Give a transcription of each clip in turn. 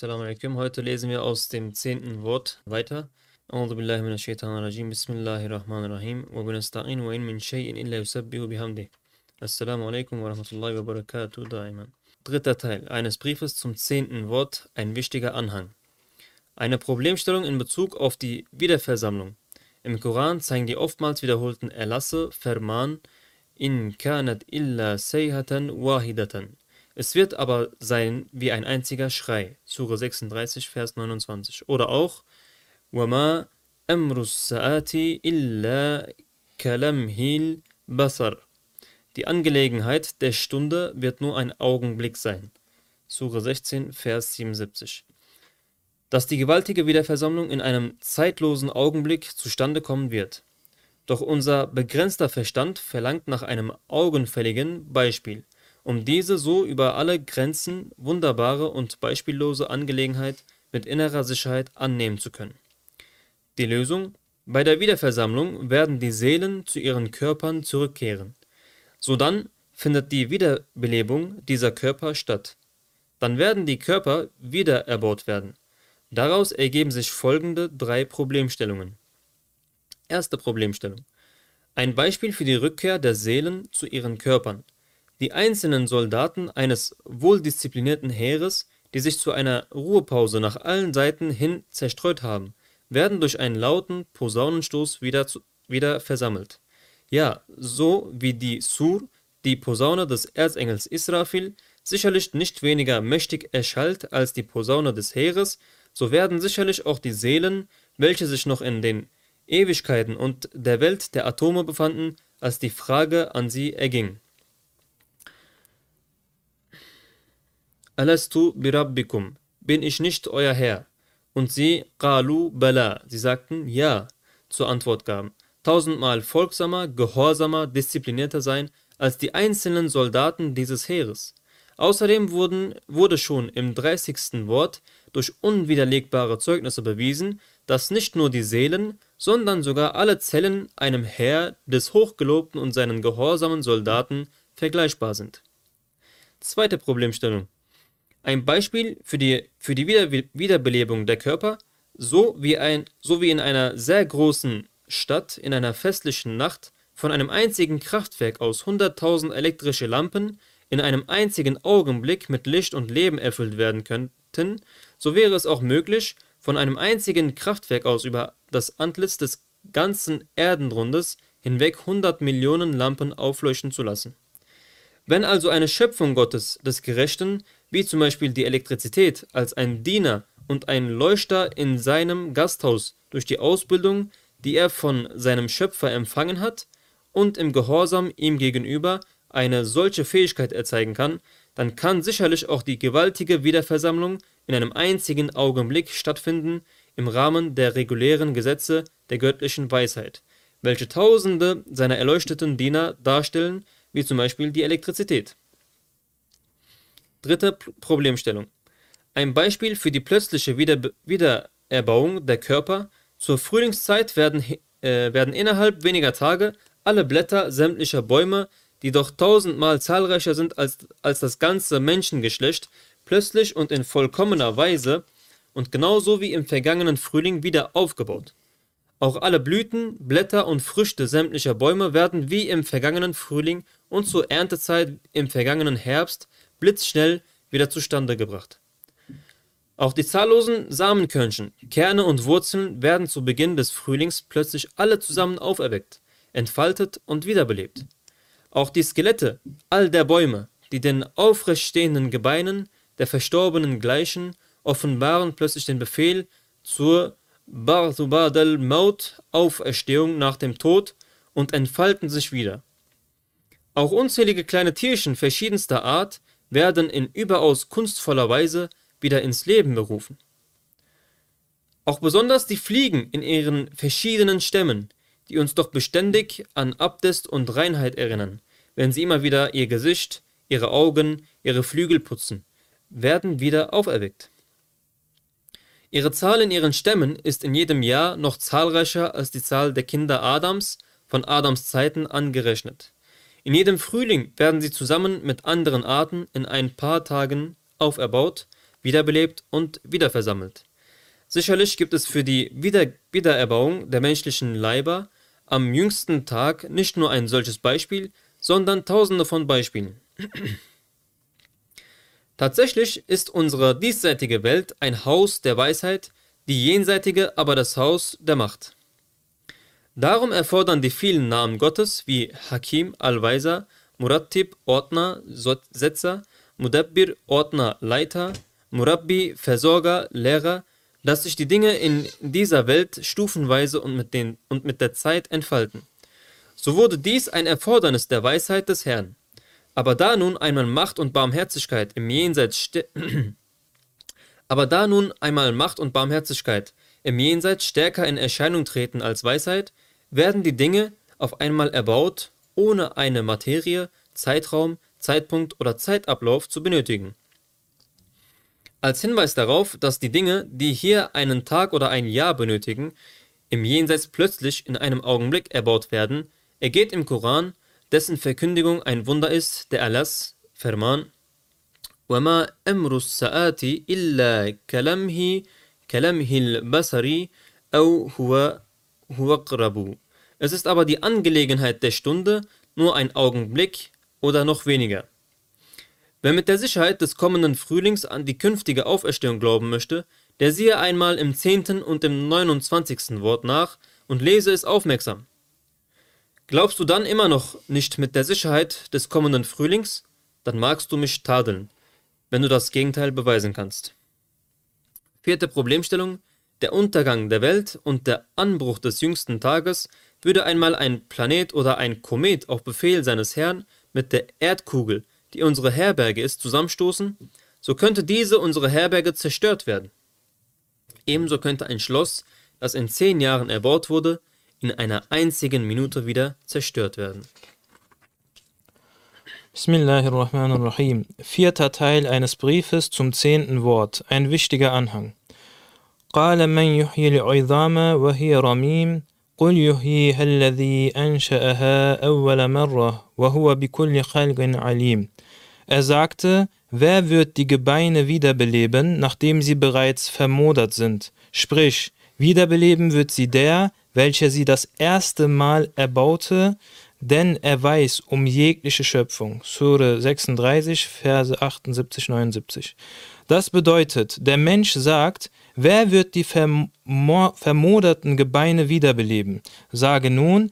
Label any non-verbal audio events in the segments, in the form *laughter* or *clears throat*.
Assalamu alaikum. Heute lesen wir aus dem zehnten Wort weiter. أعوذ بالله من الشيطان الرجيم بسم الله الرحمن الرحيم وبنستعين وإن من شيء إلا يسبح بحمده Assalamu alaikum wa rahmatullahi wa barakatuh daiman. Dritter Teil eines Briefes zum zehnten Wort, ein wichtiger Anhang. Eine Problemstellung in Bezug auf die Wiederversammlung. Im Koran zeigen die oftmals wiederholten Erlasse, Verman, in kanat illa sayhatan wahidatan. Es wird aber sein wie ein einziger Schrei. Sure 36, Vers 29. Oder auch وَمَا أَمْرُ السَّآتِ إِلَّا كَلَمْهِ الْبَصَرِ Die Angelegenheit der Stunde wird nur ein Augenblick sein. Sure 16, Vers 77. Dass die gewaltige Wiederversammlung in einem zeitlosen Augenblick zustande kommen wird. Doch unser begrenzter Verstand verlangt nach einem augenfälligen Beispiel – um diese so über alle Grenzen wunderbare und beispiellose Angelegenheit mit innerer Sicherheit annehmen zu können. Die Lösung? Bei der Wiederversammlung werden die Seelen zu ihren Körpern zurückkehren. Sodann findet die Wiederbelebung dieser Körper statt. Dann werden die Körper wieder erbaut werden. Daraus ergeben sich folgende drei Problemstellungen. Erste Problemstellung. Ein Beispiel für die Rückkehr der Seelen zu ihren Körpern. Die einzelnen Soldaten eines wohldisziplinierten Heeres, die sich zu einer Ruhepause nach allen Seiten hin zerstreut haben, werden durch einen lauten Posaunenstoß wieder, wieder versammelt. Ja, so wie die Sur, die Posaune des Erzengels Israfil, sicherlich nicht weniger mächtig erschallt als die Posaune des Heeres, so werden sicherlich auch die Seelen, welche sich noch in den Ewigkeiten und der Welt der Atome befanden, als die Frage an sie erging. Alastu birabbikum, bin ich nicht euer Herr? Und sie, qalu bala, sie sagten, ja, zur Antwort gaben, tausendmal folgsamer, gehorsamer, disziplinierter sein als die einzelnen Soldaten dieses Heeres. Außerdem wurden, wurde schon im 30. Wort durch unwiderlegbare Zeugnisse bewiesen, dass nicht nur die Seelen, sondern sogar alle Zellen einem Heer des Hochgelobten und seinen gehorsamen Soldaten vergleichbar sind. Zweite Problemstellung. Ein Beispiel für die, für die Wieder Wiederbelebung der Körper, so wie, ein, so wie in einer sehr großen Stadt in einer festlichen Nacht von einem einzigen Kraftwerk aus 100.000 elektrische Lampen in einem einzigen Augenblick mit Licht und Leben erfüllt werden könnten, so wäre es auch möglich, von einem einzigen Kraftwerk aus über das Antlitz des ganzen Erdenrundes hinweg 100 Millionen Lampen aufleuchten zu lassen. Wenn also eine Schöpfung Gottes des Gerechten wie zum Beispiel die Elektrizität, als ein Diener und ein Leuchter in seinem Gasthaus durch die Ausbildung, die er von seinem Schöpfer empfangen hat, und im Gehorsam ihm gegenüber eine solche Fähigkeit erzeigen kann, dann kann sicherlich auch die gewaltige Wiederversammlung in einem einzigen Augenblick stattfinden im Rahmen der regulären Gesetze der göttlichen Weisheit, welche tausende seiner erleuchteten Diener darstellen, wie zum Beispiel die Elektrizität. Dritte Problemstellung. Ein Beispiel für die plötzliche Wieder Wiedererbauung der Körper. Zur Frühlingszeit werden, äh, werden innerhalb weniger Tage alle Blätter sämtlicher Bäume, die doch tausendmal zahlreicher sind als, als das ganze Menschengeschlecht, plötzlich und in vollkommener Weise und genauso wie im vergangenen Frühling wieder aufgebaut. Auch alle Blüten, Blätter und Früchte sämtlicher Bäume werden wie im vergangenen Frühling und zur Erntezeit im vergangenen Herbst blitzschnell wieder zustande gebracht. Auch die zahllosen Samenkörnchen, Kerne und Wurzeln werden zu Beginn des Frühlings plötzlich alle zusammen auferweckt, entfaltet und wiederbelebt. Auch die Skelette all der Bäume, die den aufrecht stehenden Gebeinen der Verstorbenen gleichen, offenbaren plötzlich den Befehl zur Barthubad al-Maut, Auferstehung nach dem Tod und entfalten sich wieder. Auch unzählige kleine Tierchen verschiedenster Art werden in überaus kunstvoller Weise wieder ins Leben berufen. Auch besonders die Fliegen in ihren verschiedenen Stämmen, die uns doch beständig an Abdest und Reinheit erinnern, wenn sie immer wieder ihr Gesicht, ihre Augen, ihre Flügel putzen, werden wieder auferweckt. Ihre Zahl in ihren Stämmen ist in jedem Jahr noch zahlreicher als die Zahl der Kinder Adams von Adams Zeiten angerechnet. In jedem Frühling werden sie zusammen mit anderen Arten in ein paar Tagen auferbaut, wiederbelebt und wiederversammelt. Sicherlich gibt es für die Wieder Wiedererbauung der menschlichen Leiber am jüngsten Tag nicht nur ein solches Beispiel, sondern tausende von Beispielen. *clears throat* Tatsächlich ist unsere diesseitige Welt ein Haus der Weisheit, die jenseitige aber das Haus der Macht. Darum erfordern die vielen Namen Gottes wie Hakim, Allweiser, Murattib, Ordner, Setzer, Mudabbir, Ordner, Leiter, Murabbi, Versorger, Lehrer, dass sich die Dinge in dieser Welt stufenweise und mit, den, und mit der Zeit entfalten. So wurde dies ein Erfordernis der Weisheit des Herrn. Aber da nun einmal Macht und Barmherzigkeit im Jenseits *clears throat* aber da nun einmal Macht und Barmherzigkeit im Jenseits stärker in Erscheinung treten als Weisheit, werden die Dinge auf einmal erbaut, ohne eine Materie, Zeitraum, Zeitpunkt oder Zeitablauf zu benötigen. Als Hinweis darauf, dass die Dinge, die hier einen Tag oder ein Jahr benötigen, im Jenseits plötzlich in einem Augenblick erbaut werden, ergeht im Koran, dessen Verkündigung ein Wunder ist, der Erlass, Verman, وما أمر الساعات إلا كلمه كلمه البصر أو هو هو أقرب es ist aber die Angelegenheit der Stunde nur ein Augenblick oder noch weniger. Wer mit der Sicherheit des kommenden Frühlings an die künftige Auferstehung glauben möchte, der siehe einmal im 10. und im 29. Wort nach und lese es aufmerksam. Glaubst du dann immer noch nicht mit der Sicherheit des kommenden Frühlings? Dann magst du mich tadeln, wenn du das Gegenteil beweisen kannst. Vierte Problemstellung. Der Untergang der Welt und der Anbruch des jüngsten Tages würde einmal ein Planet oder ein Komet auf Befehl seines Herrn mit der Erdkugel, die unsere Herberge ist, zusammenstoßen, so könnte diese unsere Herberge zerstört werden. Ebenso könnte ein Schloss, das in zehn Jahren erbaut wurde, in einer einzigen Minute wieder zerstört werden. Bismillahirrahmanirrahim. Vierter Teil eines Briefes zum zehnten Wort, ein wichtiger Anhang. قال من يحيي العظام وهي رميم قل يحييها الذي أنشأها أول مرة وهو بكل خلق عليم. Er sagte, wer wird die Gebeine wiederbeleben, nachdem sie bereits vermodert sind? Sprich, wiederbeleben wird sie der, welcher sie das erste Mal erbaute, denn er weiß um jegliche Schöpfung. Sure 36, Verse 78, 79. Das bedeutet, der Mensch sagt, Wer wird die vermoderten Gebeine wiederbeleben? Sage nun,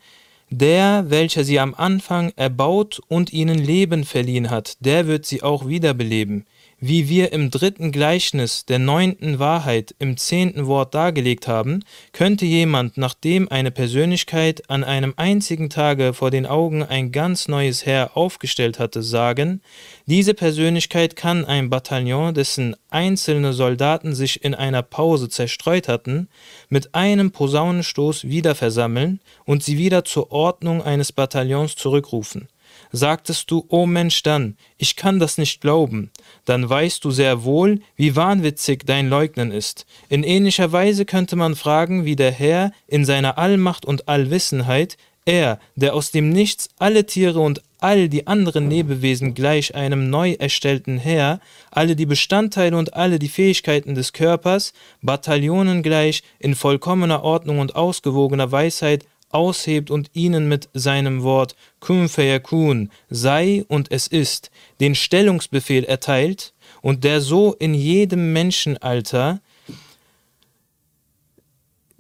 der, welcher sie am Anfang erbaut und ihnen Leben verliehen hat, der wird sie auch wiederbeleben wie wir im dritten Gleichnis der neunten Wahrheit im zehnten Wort dargelegt haben, könnte jemand, nachdem eine Persönlichkeit an einem einzigen Tage vor den Augen ein ganz neues Heer aufgestellt hatte, sagen, diese Persönlichkeit kann ein Bataillon, dessen einzelne Soldaten sich in einer Pause zerstreut hatten, mit einem Posaunenstoß wieder versammeln und sie wieder zur Ordnung eines Bataillons zurückrufen. Sagtest du, o Mensch, dann, ich kann das nicht glauben, dann weißt du sehr wohl, wie wahnwitzig dein Leugnen ist. In ähnlicher Weise könnte man fragen, wie der Herr in seiner Allmacht und Allwissenheit, er, der aus dem Nichts alle Tiere und all die anderen Lebewesen gleich einem neu erstellten Heer, alle die Bestandteile und alle die Fähigkeiten des Körpers, Bataillonen gleich, in vollkommener Ordnung und ausgewogener Weisheit aushebt und ihnen mit seinem Wort Kun fayakun, sei und es ist, den Stellungsbefehl erteilt und der so in jedem Menschenalter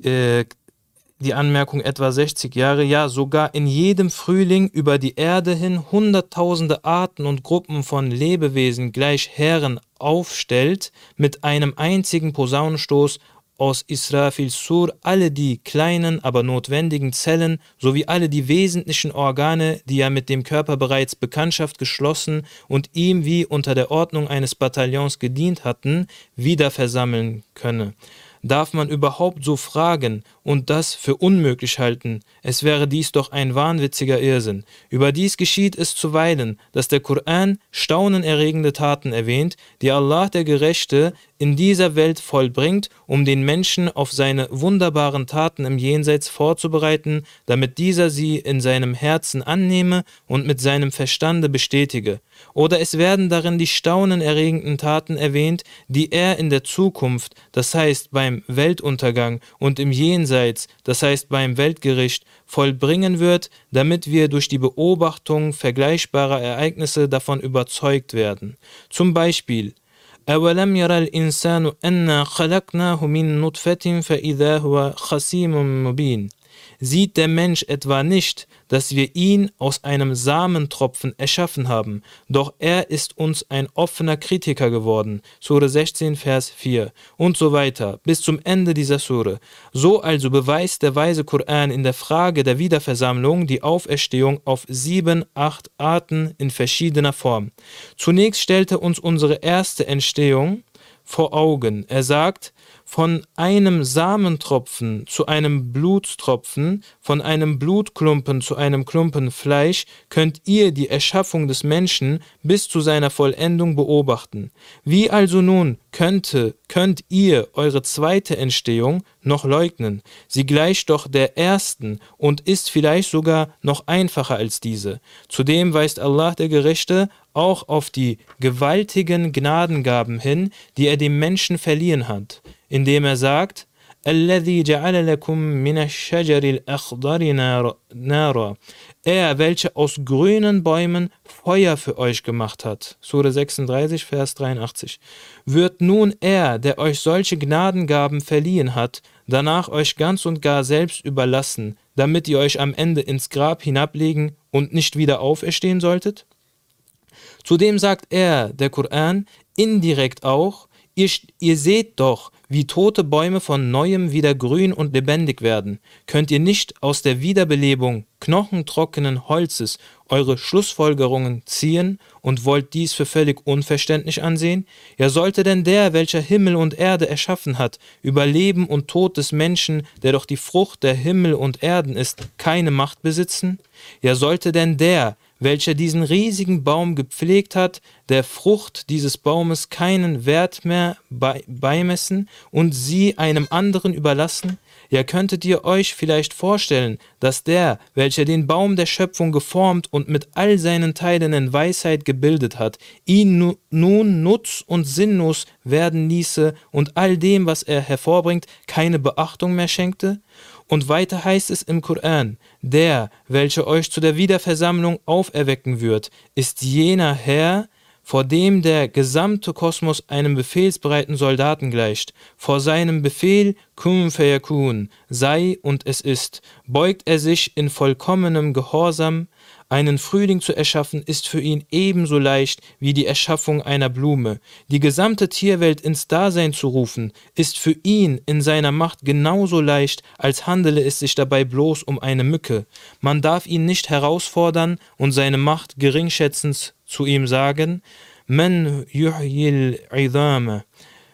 äh, die Anmerkung etwa 60 Jahre, ja sogar in jedem Frühling über die Erde hin hunderttausende Arten und Gruppen von Lebewesen gleich Herren aufstellt, mit einem einzigen Posaunenstoß aus Israfil Sur alle die kleinen, aber notwendigen Zellen sowie alle die wesentlichen Organe, die ja mit dem Körper bereits Bekanntschaft geschlossen und ihm wie unter der Ordnung eines Bataillons gedient hatten, wieder versammeln könne. Darf man überhaupt so fragen und das für unmöglich halten? Es wäre dies doch ein wahnwitziger Irrsinn. Überdies geschieht es zuweilen, dass der Koran staunenerregende Taten erwähnt, die Allah der Gerechte in dieser Welt vollbringt, um den Menschen auf seine wunderbaren Taten im Jenseits vorzubereiten, damit dieser sie in seinem Herzen annehme und mit seinem Verstande bestätige. Oder es werden darin die staunenerregenden Taten erwähnt, die er in der Zukunft, das heißt beim Weltuntergang und im Jenseits, das heißt beim Weltgericht, vollbringen wird, damit wir durch die Beobachtung vergleichbarer Ereignisse davon überzeugt werden. Zum Beispiel أولم يرى الإنسان أنا خلقناه من نطفة فإذا هو خصيم مبين Sieht der Mensch etwa nicht, dass wir ihn aus einem Samentropfen erschaffen haben, doch er ist uns ein offener Kritiker geworden. Sure 16, Vers 4 und so weiter, bis zum Ende dieser Sure. So also beweist der weise Koran in der Frage der Wiederversammlung die Auferstehung auf sieben, acht Arten in verschiedener Form. Zunächst stellte uns unsere erste Entstehung vor Augen. Er sagt, von einem Samentropfen zu einem Blutstropfen, von einem Blutklumpen zu einem Klumpen Fleisch, könnt ihr die Erschaffung des Menschen bis zu seiner Vollendung beobachten. Wie also nun könnte, könnt ihr eure zweite Entstehung noch leugnen? Sie gleicht doch der ersten und ist vielleicht sogar noch einfacher als diese. Zudem weist Allah der Gerechte auch auf die gewaltigen Gnadengaben hin, die er dem Menschen verliehen hat indem er sagt, الذي جعل لكم من الشجر الأخضر نارا Er, welcher aus grünen Bäumen Feuer für euch gemacht hat. Sure 36, Vers 83. Wird nun er, der euch solche Gnadengaben verliehen hat, danach euch ganz und gar selbst überlassen, damit ihr euch am Ende ins Grab hinablegen und nicht wieder auferstehen solltet? Zudem sagt er, der Koran, indirekt auch, ihr, ihr seht doch, wie tote Bäume von neuem wieder grün und lebendig werden, könnt ihr nicht aus der Wiederbelebung knochentrockenen Holzes eure Schlussfolgerungen ziehen und wollt dies für völlig unverständlich ansehen? Ja sollte denn der, welcher Himmel und Erde erschaffen hat, über Leben und Tod des Menschen, der doch die Frucht der Himmel und Erden ist, keine Macht besitzen? Ja sollte denn der, welcher diesen riesigen Baum gepflegt hat, der Frucht dieses Baumes keinen Wert mehr beimessen und sie einem anderen überlassen? Ja, könntet ihr euch vielleicht vorstellen, dass der, welcher den Baum der Schöpfung geformt und mit all seinen Teilen in Weisheit gebildet hat, ihn nu nun nutz- und sinnlos werden ließe und all dem, was er hervorbringt, keine Beachtung mehr schenkte? Und weiter heißt es im Koran, der, welcher euch zu der Wiederversammlung auferwecken wird, ist jener Herr, vor dem der gesamte Kosmos einem befehlsbereiten Soldaten gleicht. Vor seinem Befehl Kun fayakun, sei und es ist, beugt er sich in vollkommenem Gehorsam, einen Frühling zu erschaffen ist für ihn ebenso leicht wie die Erschaffung einer Blume. Die gesamte Tierwelt ins Dasein zu rufen, ist für ihn in seiner Macht genauso leicht, als handele es sich dabei bloß um eine Mücke. Man darf ihn nicht herausfordern und seine Macht geringschätzend zu ihm sagen, Man yuhyil idame.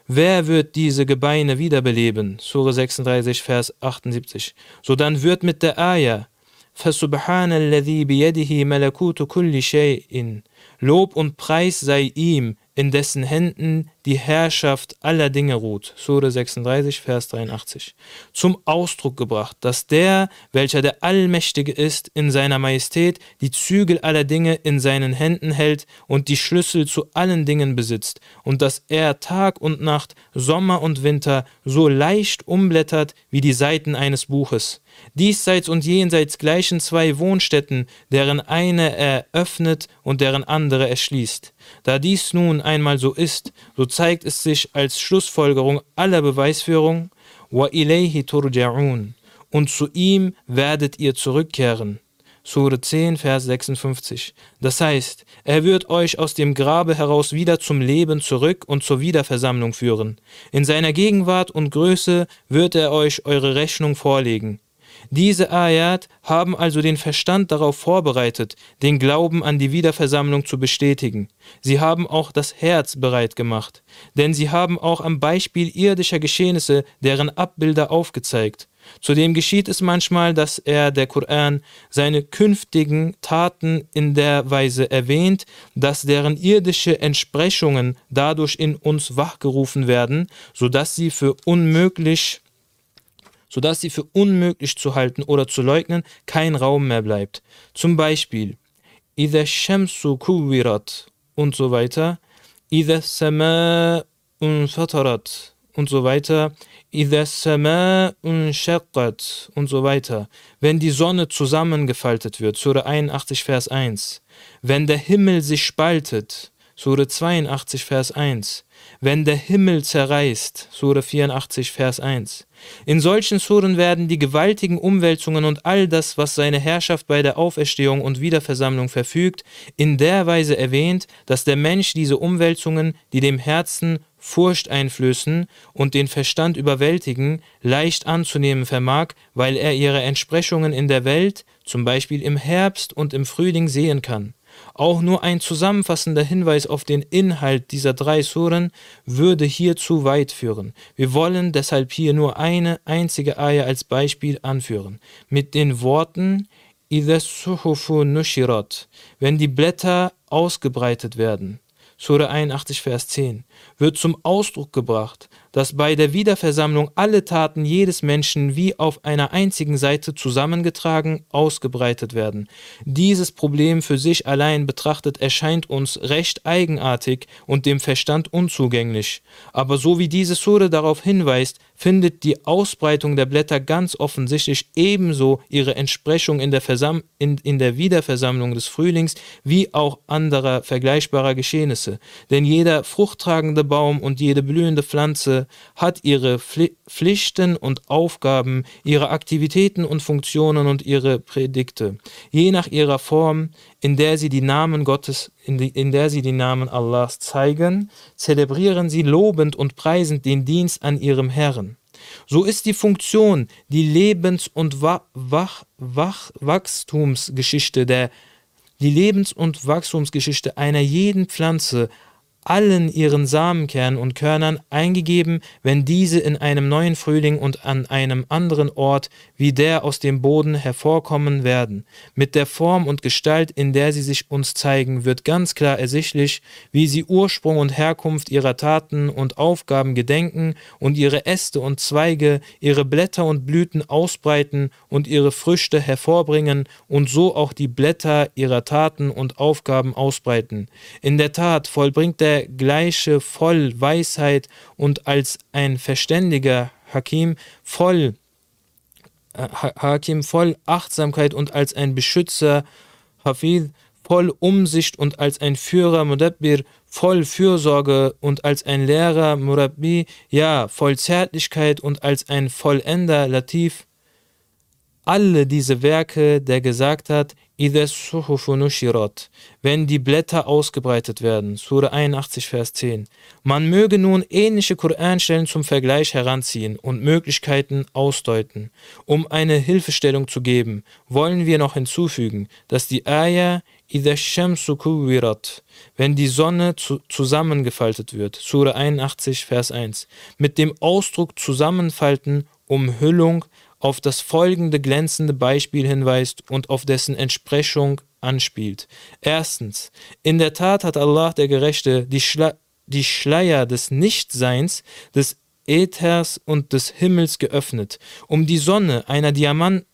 Wer wird diese Gebeine wiederbeleben? Sure 36, Vers 78. So dann wird mit der Ayah, فسبحان الذي بيده ملكوت كل شيء Lob und Preis sei ihm, in dessen Händen die Herrschaft aller Dinge ruht. Sure 36, Vers 83. Zum Ausdruck gebracht, dass der, welcher der Allmächtige ist, in seiner Majestät die Zügel aller Dinge in seinen Händen hält und die Schlüssel zu allen Dingen besitzt, und dass er Tag und Nacht, Sommer und Winter so leicht umblättert wie die Seiten eines Buches. Diesseits und jenseits gleichen zwei Wohnstätten, deren eine er öffnet und deren andere erschließt. Da dies nun einmal so ist, so zeigt es sich als Schlussfolgerung aller Beweisführung, ilayhi turja'un, und zu ihm werdet ihr zurückkehren. Sure 10, Vers 56. Das heißt, er wird euch aus dem Grabe heraus wieder zum Leben zurück und zur Wiederversammlung führen. In seiner Gegenwart und Größe wird er euch eure Rechnung vorlegen. Diese Ayat haben also den Verstand darauf vorbereitet, den Glauben an die Wiederversammlung zu bestätigen. Sie haben auch das Herz bereit gemacht, denn sie haben auch am Beispiel irdischer Geschehnisse deren Abbilder aufgezeigt. Zudem geschieht es manchmal, dass er, der Koran, seine künftigen Taten in der Weise erwähnt, dass deren irdische Entsprechungen dadurch in uns wachgerufen werden, sodass sie für unmöglich sodass sie für unmöglich zu halten oder zu leugnen kein Raum mehr bleibt. Zum Beispiel إذا الشمس كورت und so weiter, إذا السماء انفطرت und so weiter, إذا السماء انشقت und so weiter. Wenn die Sonne zusammengefaltet wird, Sura 81, Vers 1. Wenn der Himmel sich spaltet, Sura 82, Vers 1. Wenn der Himmel zerreißt, Sura 84, Vers 1. In solchen Suren werden die gewaltigen Umwälzungen und all das, was seine Herrschaft bei der Auferstehung und Wiederversammlung verfügt, in der Weise erwähnt, dass der Mensch diese Umwälzungen, die dem Herzen Furcht einflößen und den Verstand überwältigen, leicht anzunehmen vermag, weil er ihre Entsprechungen in der Welt, zum Beispiel im Herbst und im Frühling, sehen kann. Auch nur ein zusammenfassender Hinweis auf den Inhalt dieser drei Suren würde hier zu weit führen. Wir wollen deshalb hier nur eine einzige Ayah als Beispiel anführen. Mit den Worten nushirat, wenn die Blätter ausgebreitet werden. Surah 81, Vers 10, wird zum Ausdruck gebracht, dass bei der Wiederversammlung alle Taten jedes Menschen wie auf einer einzigen Seite zusammengetragen, ausgebreitet werden. Dieses Problem für sich allein betrachtet erscheint uns recht eigenartig und dem Verstand unzugänglich. Aber so wie diese Sure darauf hinweist, findet die Ausbreitung der Blätter ganz offensichtlich ebenso ihre Entsprechung in der, Versam in, in der Wiederversammlung des Frühlings wie auch anderer vergleichbarer Geschehnisse. Denn jeder fruchttragende Baum und jede blühende Pflanze hat ihre Pflichten und Aufgaben, ihre Aktivitäten und Funktionen und ihre Predikte, je nach ihrer Form, in der sie die Namen Gottes, in, die, in der sie die Namen Allahs zeigen, zelebrieren sie lobend und preisend den Dienst an ihrem Herrn. So ist die Funktion, die Lebens- und Wach, Wach, Wachstumsgeschichte der die Lebens- und Wachstumsgeschichte einer jeden Pflanze allen ihren Samenkernen und Körnern eingegeben, wenn diese in einem neuen Frühling und an einem anderen Ort wie der aus dem Boden hervorkommen werden. Mit der Form und Gestalt, in der sie sich uns zeigen, wird ganz klar ersichtlich, wie sie Ursprung und Herkunft ihrer Taten und Aufgaben gedenken und ihre Äste und Zweige, ihre Blätter und Blüten ausbreiten und ihre Früchte hervorbringen und so auch die Blätter ihrer Taten und Aufgaben ausbreiten. In der Tat vollbringt der gleiche voll Weisheit und als ein verständiger Hakim voll äh, Hakim voll Achtsamkeit und als ein Beschützer Hafid voll Umsicht und als ein Führer Mudabbir voll Fürsorge und als ein Lehrer Murabbi ja voll Zärtlichkeit und als ein Vollender Latif. Alle diese Werke, der gesagt hat, wenn die Blätter ausgebreitet werden. Sura 81, Vers 10. Man möge nun ähnliche Koranstellen zum Vergleich heranziehen und Möglichkeiten ausdeuten. Um eine Hilfestellung zu geben, wollen wir noch hinzufügen, dass die Ayah wenn die Sonne zu, zusammengefaltet wird, Sura 81, Vers 1, mit dem Ausdruck Zusammenfalten, Umhüllung, auf das folgende glänzende Beispiel hinweist und auf dessen Entsprechung anspielt. Erstens, in der Tat hat Allah der Gerechte die, Schla die Schleier des Nichtseins, des Äthers und des Himmels geöffnet, um die Sonne einer Diamant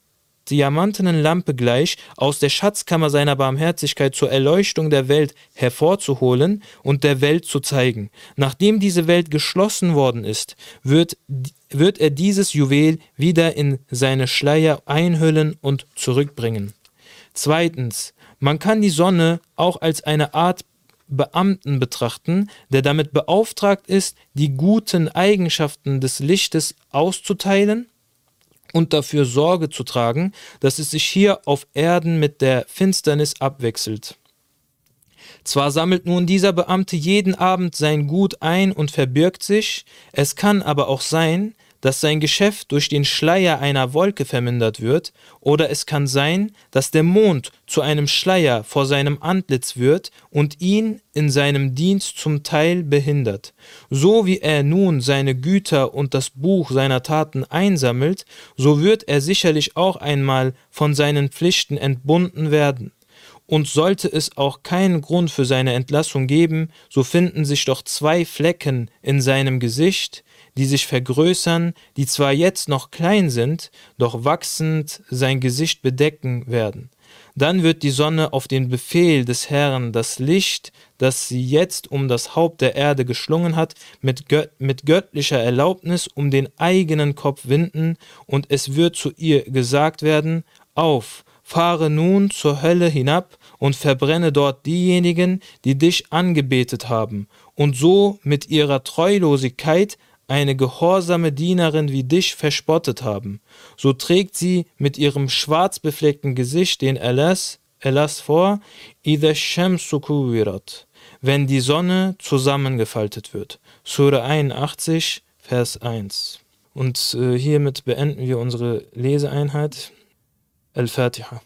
diamantenen Lampe gleich aus der Schatzkammer seiner Barmherzigkeit zur Erleuchtung der Welt hervorzuholen und der Welt zu zeigen. Nachdem diese Welt geschlossen worden ist, wird, wird er dieses Juwel wieder in seine Schleier einhüllen und zurückbringen. Zweitens, man kann die Sonne auch als eine Art Beamten betrachten, der damit beauftragt ist, die guten Eigenschaften des Lichtes auszuteilen und dafür Sorge zu tragen, dass es sich hier auf Erden mit der Finsternis abwechselt. Zwar sammelt nun dieser Beamte jeden Abend sein Gut ein und verbirgt sich, es kann aber auch sein, dass sein Geschäft durch den Schleier einer Wolke vermindert wird, oder es kann sein, dass der Mond zu einem Schleier vor seinem Antlitz wird und ihn in seinem Dienst zum Teil behindert. So wie er nun seine Güter und das Buch seiner Taten einsammelt, so wird er sicherlich auch einmal von seinen Pflichten entbunden werden. Und sollte es auch keinen Grund für seine Entlassung geben, so finden sich doch zwei Flecken in seinem Gesicht, die sich vergrößern, die zwar jetzt noch klein sind, doch wachsend sein Gesicht bedecken werden. Dann wird die Sonne auf den Befehl des Herrn das Licht, das sie jetzt um das Haupt der Erde geschlungen hat, mit, gött mit göttlicher Erlaubnis um den eigenen Kopf winden, und es wird zu ihr gesagt werden, auf, fahre nun zur Hölle hinab und verbrenne dort diejenigen, die dich angebetet haben, und so mit ihrer Treulosigkeit eine gehorsame Dienerin wie dich verspottet haben, so trägt sie mit ihrem schwarzbefleckten Gesicht den Erlass, Erlass vor, wenn die Sonne zusammengefaltet wird. Surah 81, Vers 1. Und äh, hiermit beenden wir unsere Leseeinheit. Al-Fatiha.